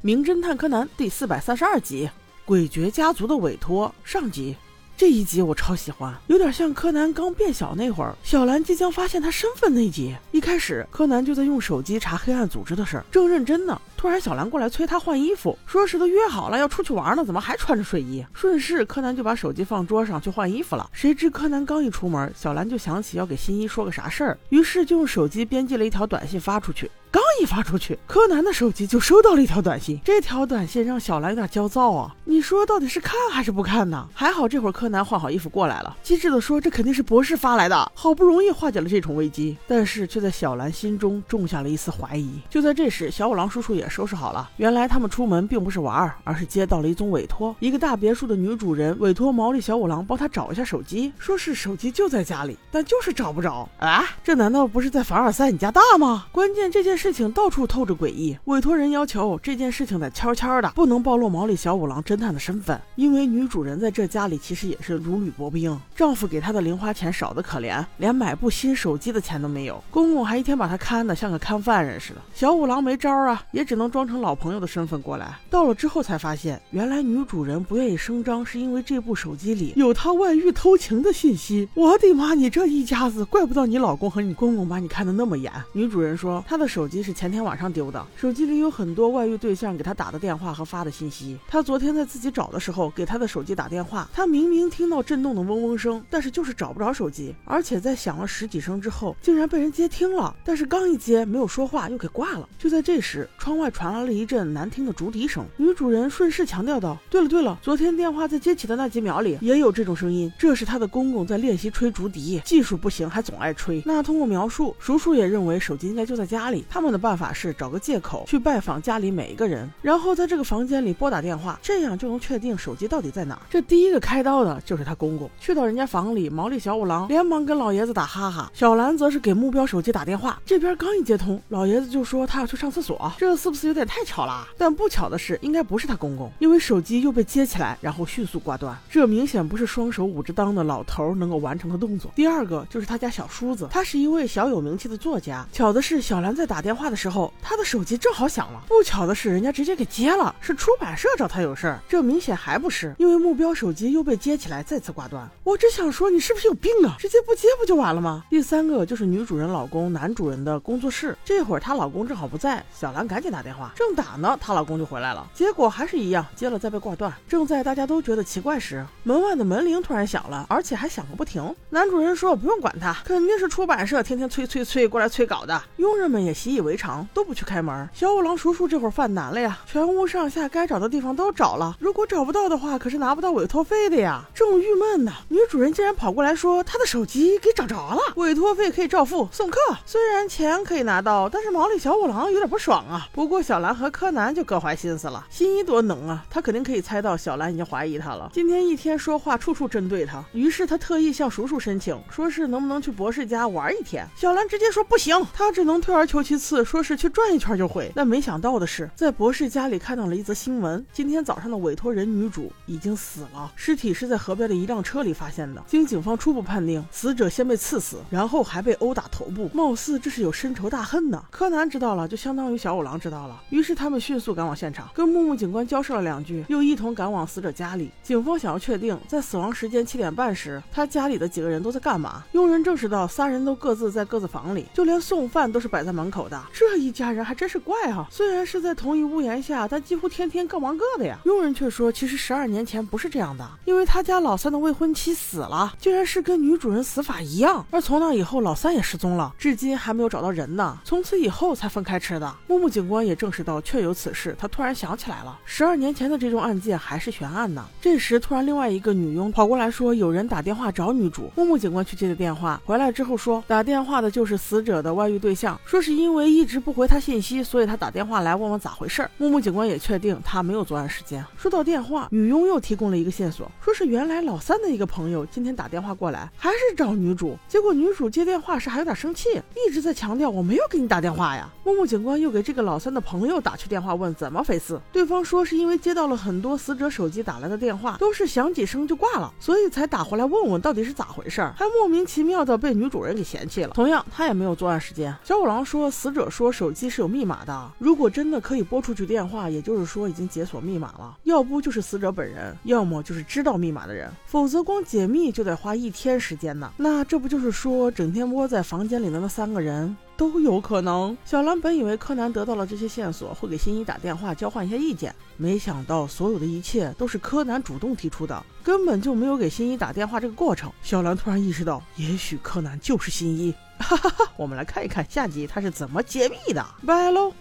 名侦探柯南》第四百三十二集《诡谲家族的委托》上集。这一集我超喜欢，有点像柯南刚变小那会儿，小兰即将发现他身份那集。一开始，柯南就在用手机查黑暗组织的事儿，正认真呢。突然，小兰过来催他换衣服，说是都约好了要出去玩呢，怎么还穿着睡衣？顺势，柯南就把手机放桌上去换衣服了。谁知柯南刚一出门，小兰就想起要给新一说个啥事儿，于是就用手机编辑了一条短信发出去。刚一发出去，柯南的手机就收到了一条短信。这条短信让小兰有点焦躁啊！你说到底是看还是不看呢？还好这会儿柯南换好衣服过来了，机智的说：“这肯定是博士发来的。”好不容易化解了这重危机，但是却在小兰心中种下了一丝怀疑。就在这时，小五郎叔叔也收拾好了。原来他们出门并不是玩儿，而是接到了一宗委托。一个大别墅的女主人委托毛利小五郎帮她找一下手机，说是手机就在家里，但就是找不着。啊，这难道不是在凡尔赛你家大吗？关键这件事情到处透着诡异。委托人要求这件事情得悄悄的，不能暴露毛利小五郎侦探的身份，因为女主人在这家里其实也是如履薄冰，丈夫给她的零花钱少得可怜，连买部新手机的钱都没有。公公还一天把她看的像个看犯人似的。小五郎没招啊，也只能能装成老朋友的身份过来。到了之后才发现，原来女主人不愿意声张，是因为这部手机里有她外遇偷情的信息。我的妈，你这一家子，怪不得你老公和你公公把你看得那么严。女主人说，她的手机是前天晚上丢的，手机里有很多外遇对象给她打的电话和发的信息。她昨天在自己找的时候，给她的手机打电话，她明明听到震动的嗡嗡声，但是就是找不着手机，而且在响了十几声之后，竟然被人接听了，但是刚一接没有说话，又给挂了。就在这时，窗外传来了一阵难听的竹笛声。女主人顺势强调道：“对了对了，昨天电话在接起的那几秒里也有这种声音，这是她的公公在练习吹竹笛，技术不行还总爱吹。那通过描述，叔叔也认为手机应该就在家里。他们的办法是找个借口去拜访家里每一个人，然后在这个房间里拨打电话，这样就能确定手机到底在哪。这第一个开刀的就是他公公，去到人家房里，毛利小五郎连忙跟老爷子打哈哈，小兰则是给目标手机打电话，这边刚一接通，老爷子就说他要去上厕所，这是不是有点太巧了？但不巧的是，应该不是他公公，因为手机又被接起来，然后迅速挂断，这明显不是双手捂着裆的老头能够完成的动作。第二个就是他家小叔子，他是一位小有名气的作家。巧的是，小兰在打电话的时候，他的手机正好响了；不巧的是，人家直接给接了，是出版社找他有事儿。这明显还不是，因为目标手机又被接起来，再次挂断。我只想说，你是不是有病啊？直接不接不就完了吗？第三个就是女主人老公男主人的工作室，这会儿她老公正好不在，小兰赶紧打电电话，正打呢，她老公就回来了，结果还是一样，接了再被挂断。正在大家都觉得奇怪时，门外的门铃突然响了，而且还响个不停。男主人说不用管他，肯定是出版社天天催催催过来催稿的。佣人们也习以为常，都不去开门。小五郎叔叔这会儿犯难了呀，全屋上下该找的地方都找了，如果找不到的话，可是拿不到委托费的呀。正郁闷呢，女主人竟然跑过来说她的手机给找着了，委托费可以照付，送客。虽然钱可以拿到，但是毛利小五郎有点不爽啊。不过小兰和柯南就各怀心思了。新一多能啊，他肯定可以猜到小兰已经怀疑他了。今天一天说话处处针对他，于是他特意向叔叔申请，说是能不能去博士家玩一天。小兰直接说不行，他只能退而求其次，说是去转一圈就回。但没想到的是，在博士家里看到了一则新闻：今天早上的委托人女主已经死了，尸体是在河边的一辆车里发现的。经警方初步判定，死者先被刺死，然后还被殴打头部，貌似这是有深仇大恨呢。柯南知道了，就相当于小五郎知道了，于是他们迅速赶往现场，跟木木警官交涉了两句，又一同赶往死者家里。警方想要确定在死亡时间七点半时，他家里的几个人都在干嘛。佣人证实到，三人都各自在各自房里，就连送饭都是摆在门口的。这一家人还真是怪啊！虽然是在同一屋檐下，但几乎天天各忙各的呀。佣人却说，其实十二年前不是这样的，因为他家老三的未婚妻死了，竟然是跟女主人死法一样。而从那以后，老三也失踪了，至今还没有找到人呢。从此以后才分开吃的。木木警官也证实到确有此事，他突然想起来了，十二年前的这宗案件还是悬案呢。这时，突然另外一个女佣跑过来说，有人打电话找女主。木木警官去接的电话，回来之后说，打电话的就是死者的外遇对象，说是因为一直不回他信息，所以他打电话来问问咋回事。木木警官也确定他没有作案时间。说到电话，女佣又提供了一个线索，说是原来老三的一个朋友今天打电话过来，还是找女主。结果女主接电话时还有点生气，一直在强调我没有给你打电话呀。木木警官又给这个老三的朋友打去电话问怎么回事，对方说是因为接到了很多死者手机打来的电话，都是响几声就挂了，所以才打回来问问到底是咋回事儿，还莫名其妙的被女主人给嫌弃了。同样，他也没有作案时间。小五郎说死者说手机是有密码的。如果真的可以拨出去电话，也就是说已经解锁密码了。要不就是死者本人，要么就是知道密码的人，否则光解密就得花一天时间呢。那这不就是说，整天窝在房间里的那三个人？都有可能。小兰本以为柯南得到了这些线索，会给新一打电话交换一下意见，没想到所有的一切都是柯南主动提出的，根本就没有给新一打电话这个过程。小兰突然意识到，也许柯南就是新一。哈哈哈，我们来看一看下集他是怎么解密的。拜喽。